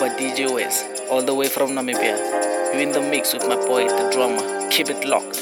your DJ Wes, all the way from Namibia. You in the mix with my boy, the drummer. Keep it locked.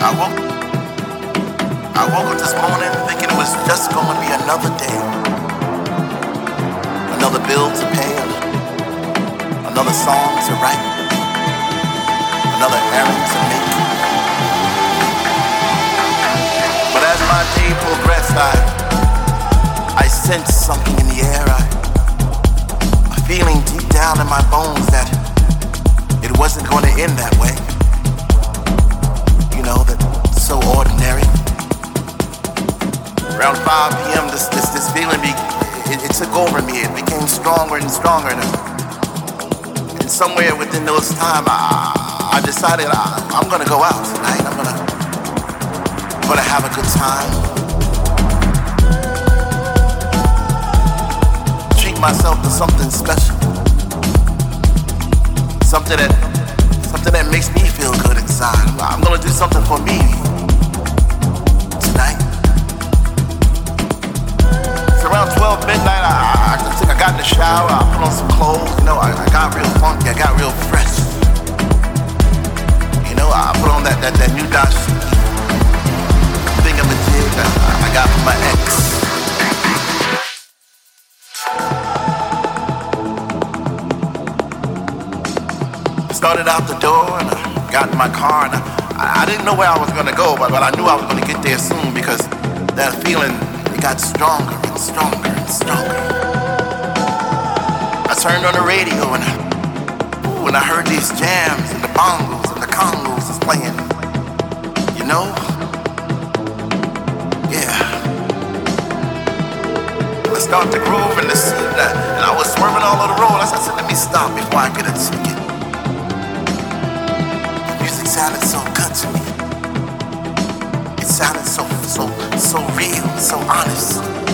I woke, I woke up this morning thinking it was just to be another day, another bill to pay, another song to write, another errand to make. But as my day progressed, I, I sensed something in the air. I, feeling deep down in my bones that it wasn't to end that way. Know, so ordinary. Around 5 p.m., this this, this feeling be, it, it took over me. It became stronger and stronger. And, and somewhere within those time, I, I decided I, I'm gonna go out tonight. I'm gonna, I'm gonna have a good time. Treat myself to something special. Something that something that makes me good. I'm gonna do something for me tonight. It's around 12 midnight. I, I, think I got in the shower. I put on some clothes. You know, I, I got real funky. I got real fresh. You know, I put on that that, that new dashiki thing of a jig I, I got from my ex. started out the door got in my car and I, I didn't know where I was gonna go, but, but I knew I was gonna get there soon because that feeling it got stronger and stronger and stronger. I turned on the radio and I, when I heard these jams and the bongos and the congos was playing, you know, yeah. I started to groove in the scene and I was swerving all over the road. I said, let me stop before I get a so good to me. It sounded so, so, so real, so honest.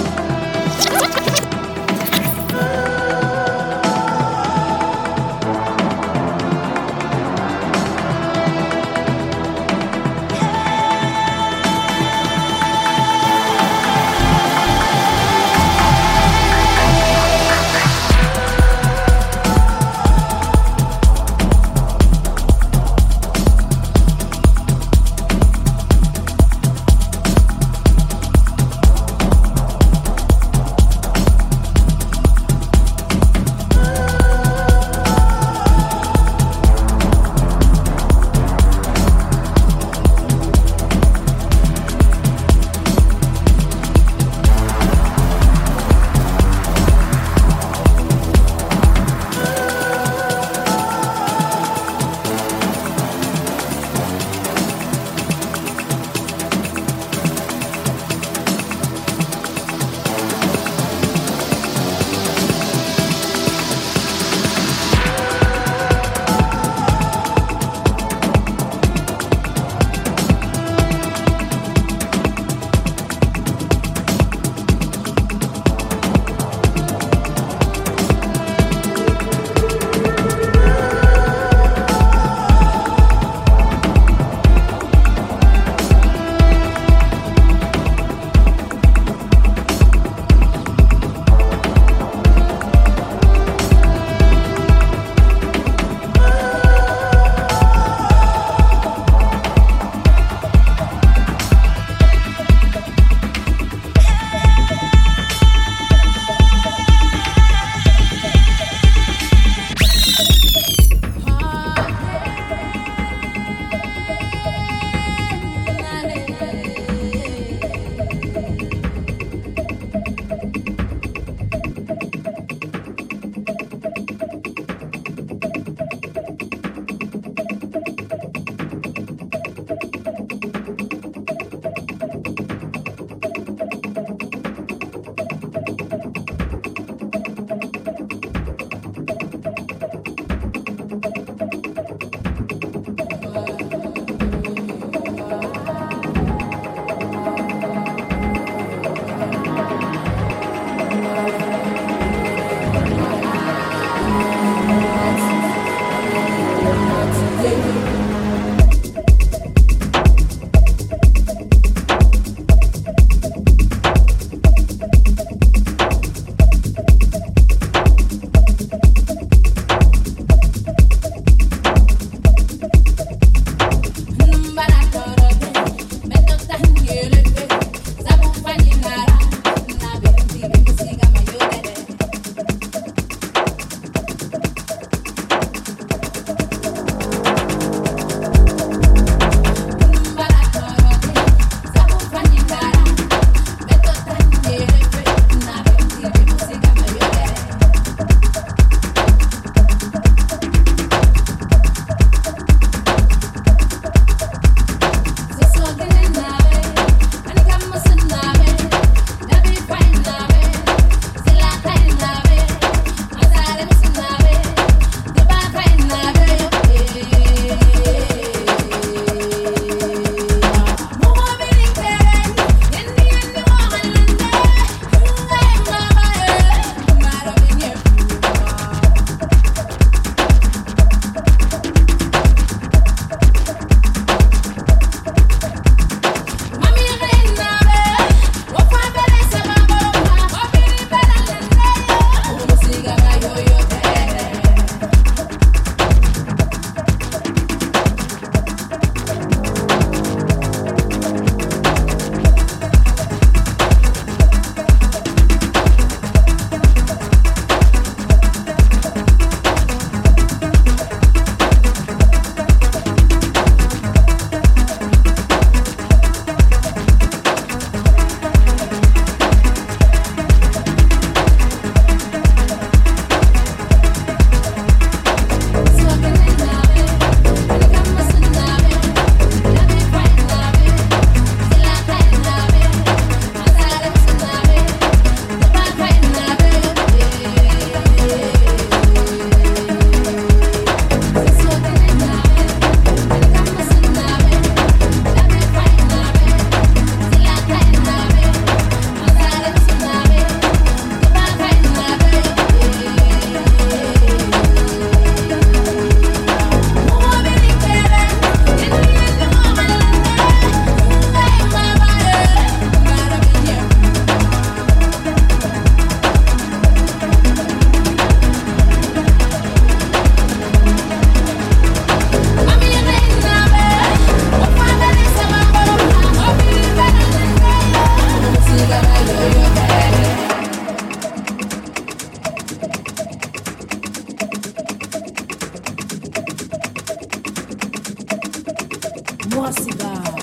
mwa sigara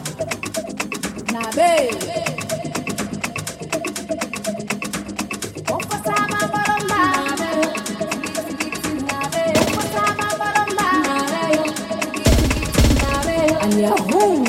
na bei Yahoo!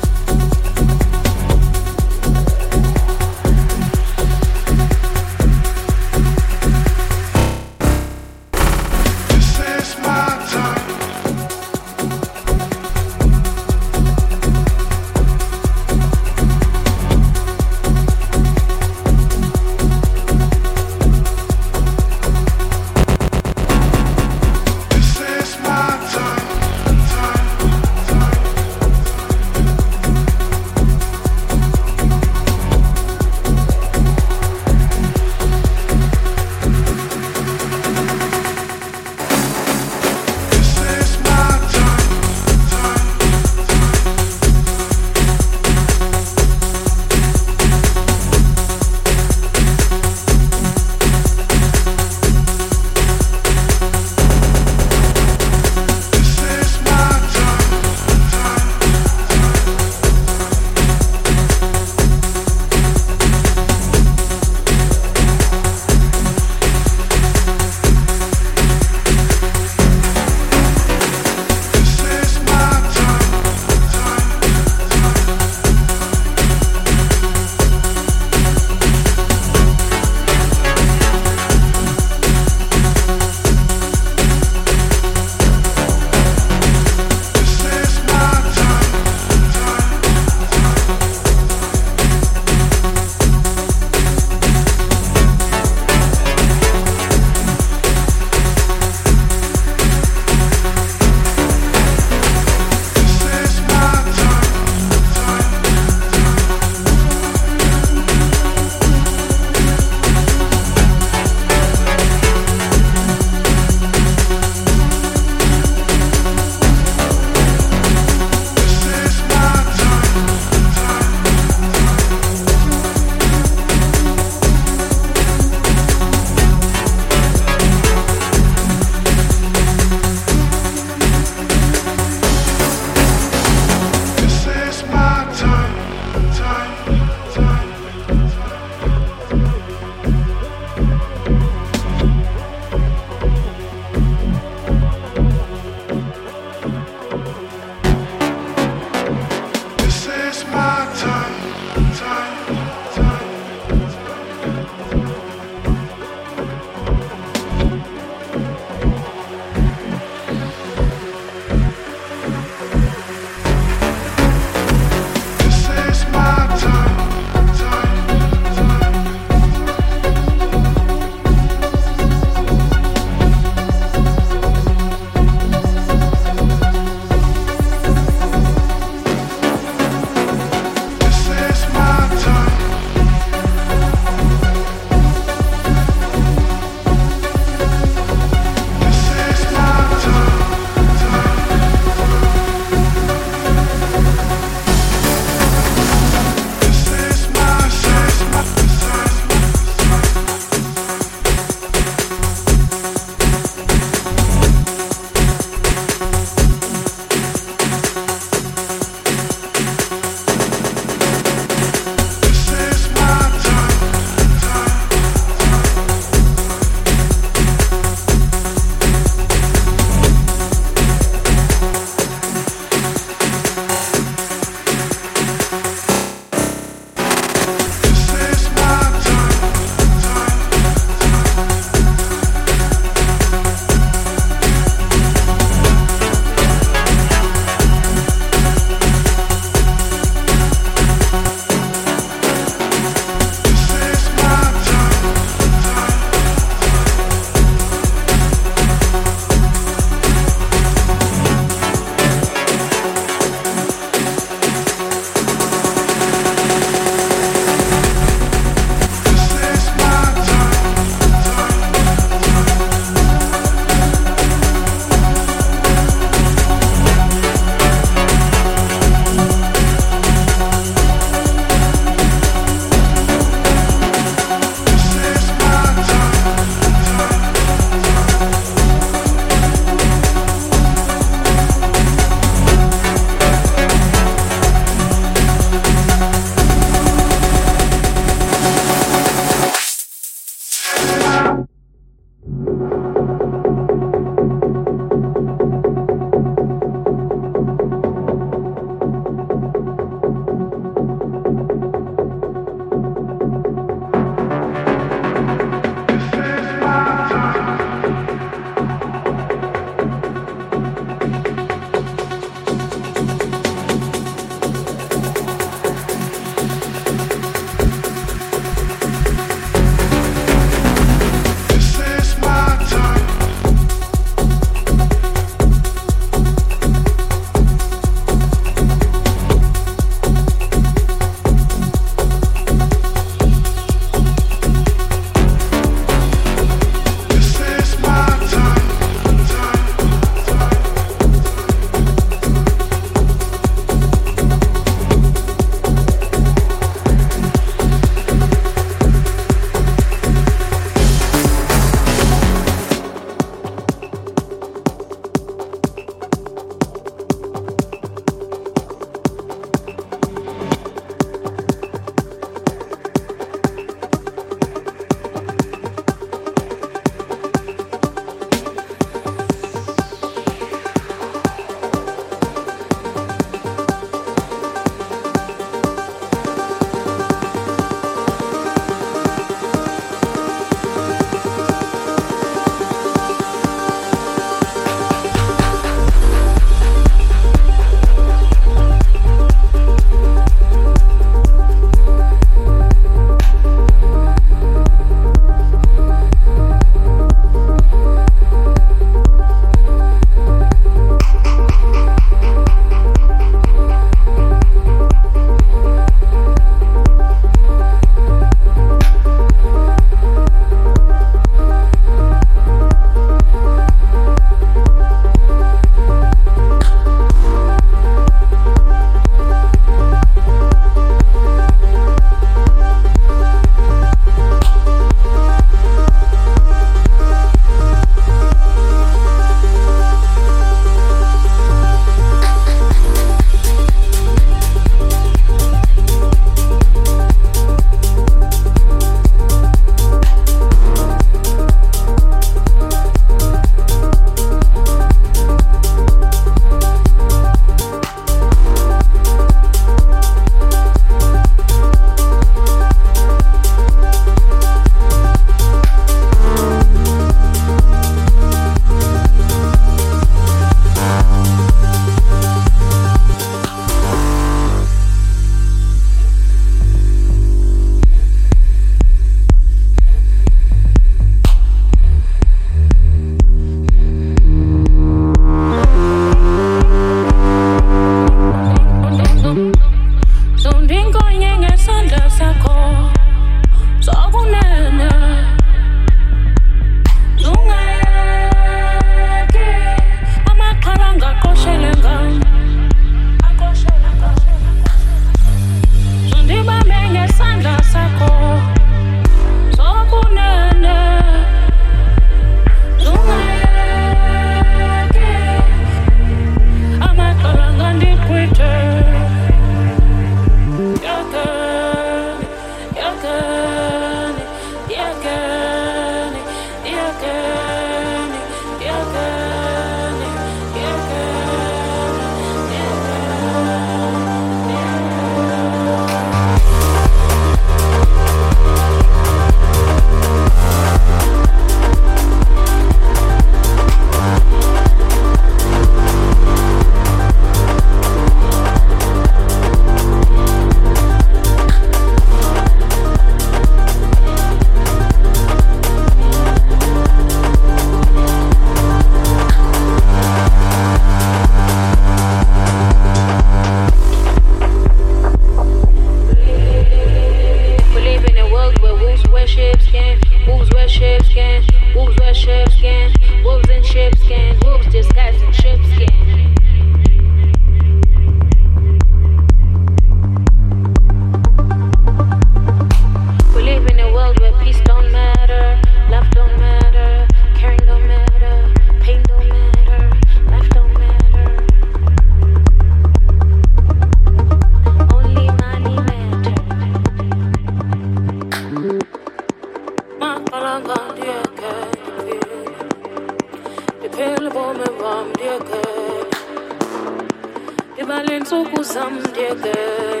Izinsuku zami ndiyekele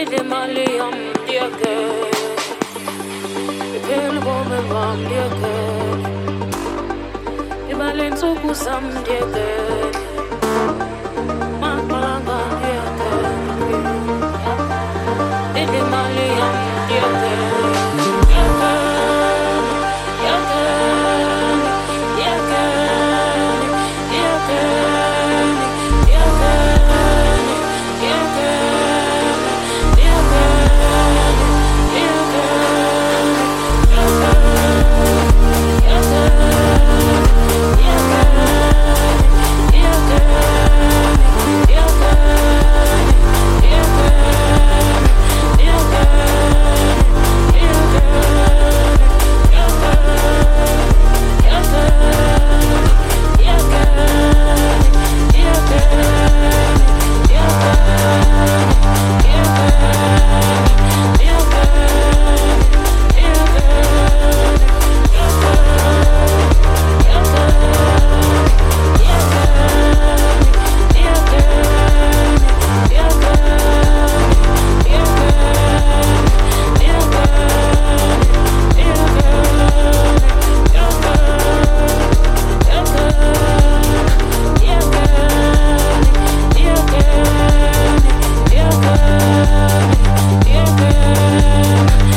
idle imali yami ndiyekele iphele ubomi bami ndiyekele ibale insuku zami ndiyekele maqalanga Yeah. Yeah, yeah.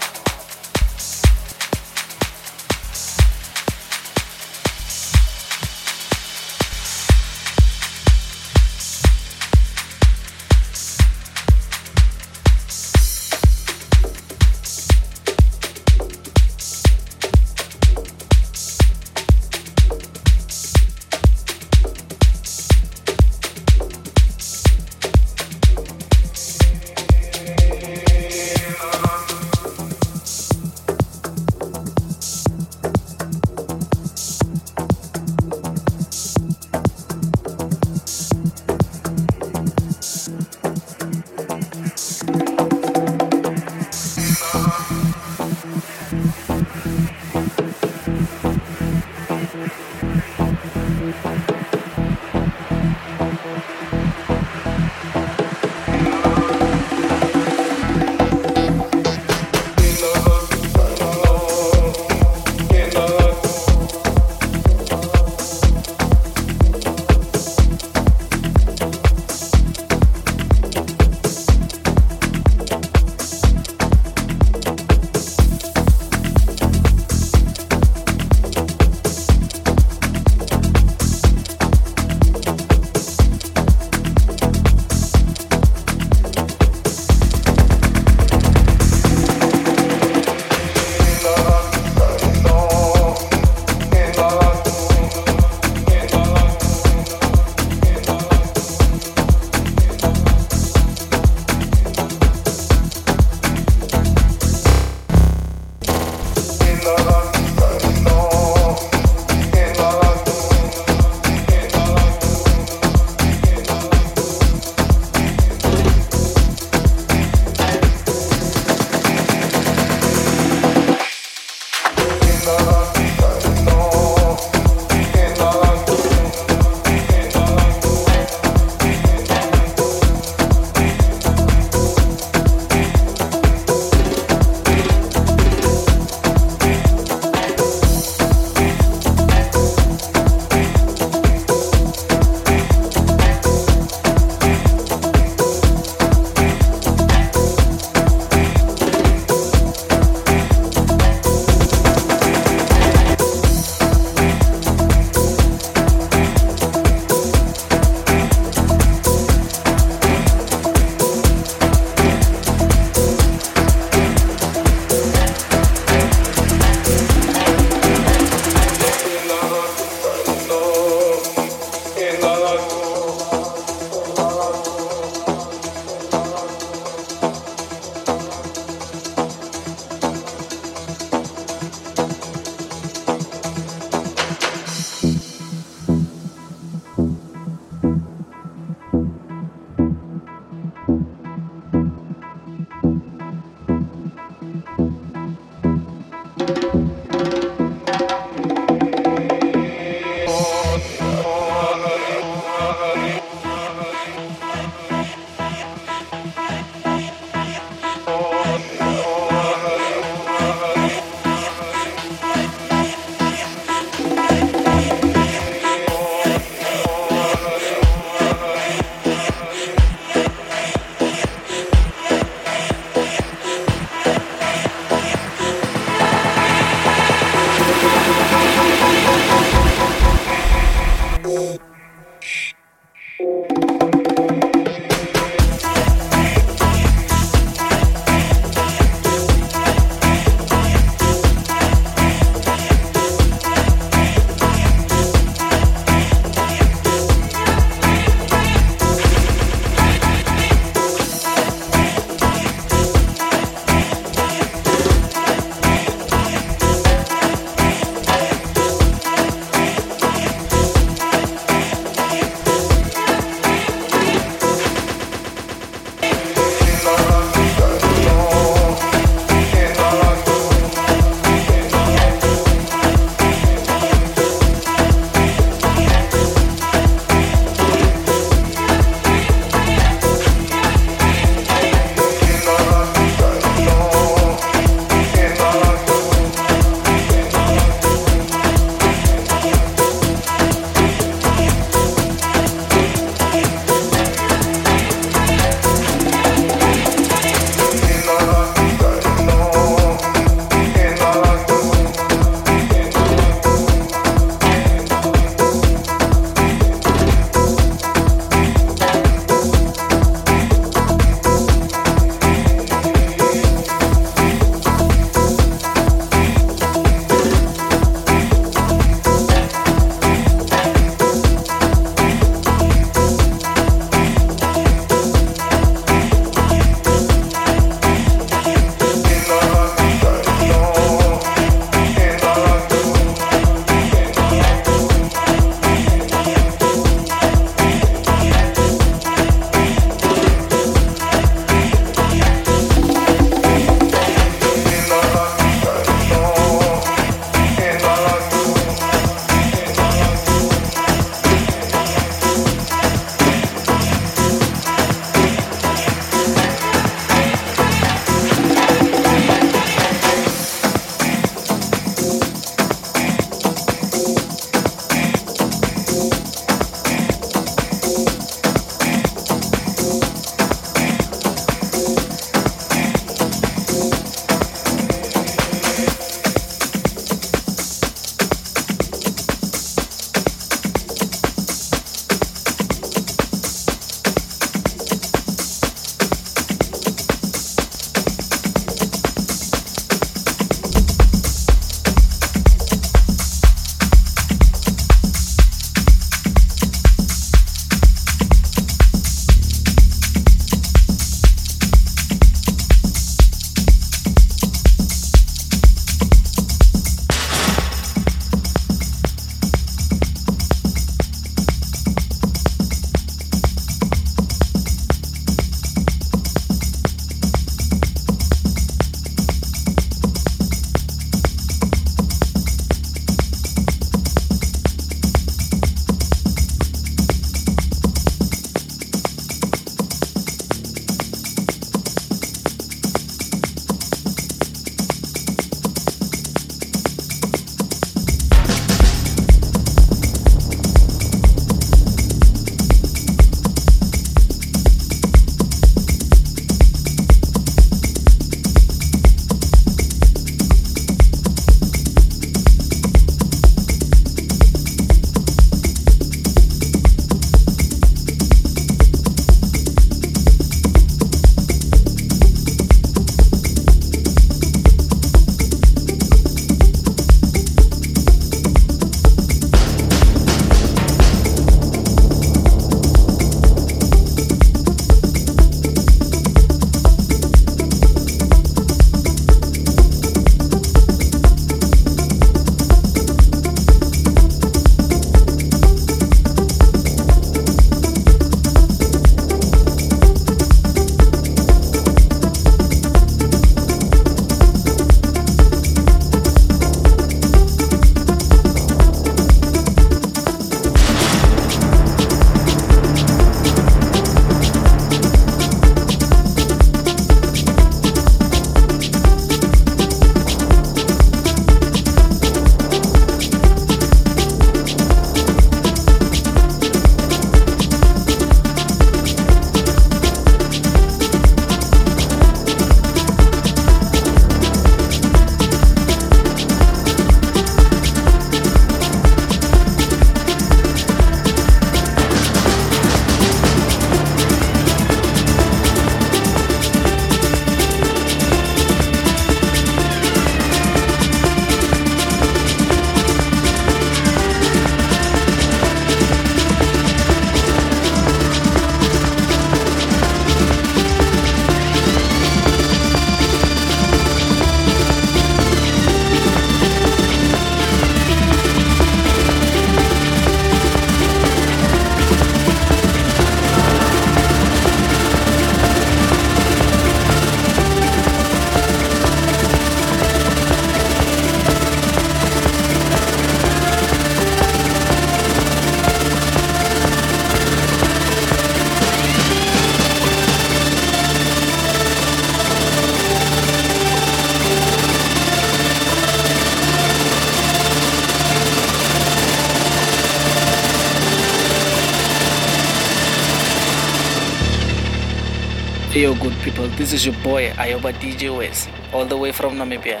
Good people, this is your boy Ayoba DJ West, all the way from Namibia.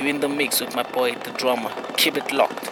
You in the mix with my boy, the drummer. Keep it locked.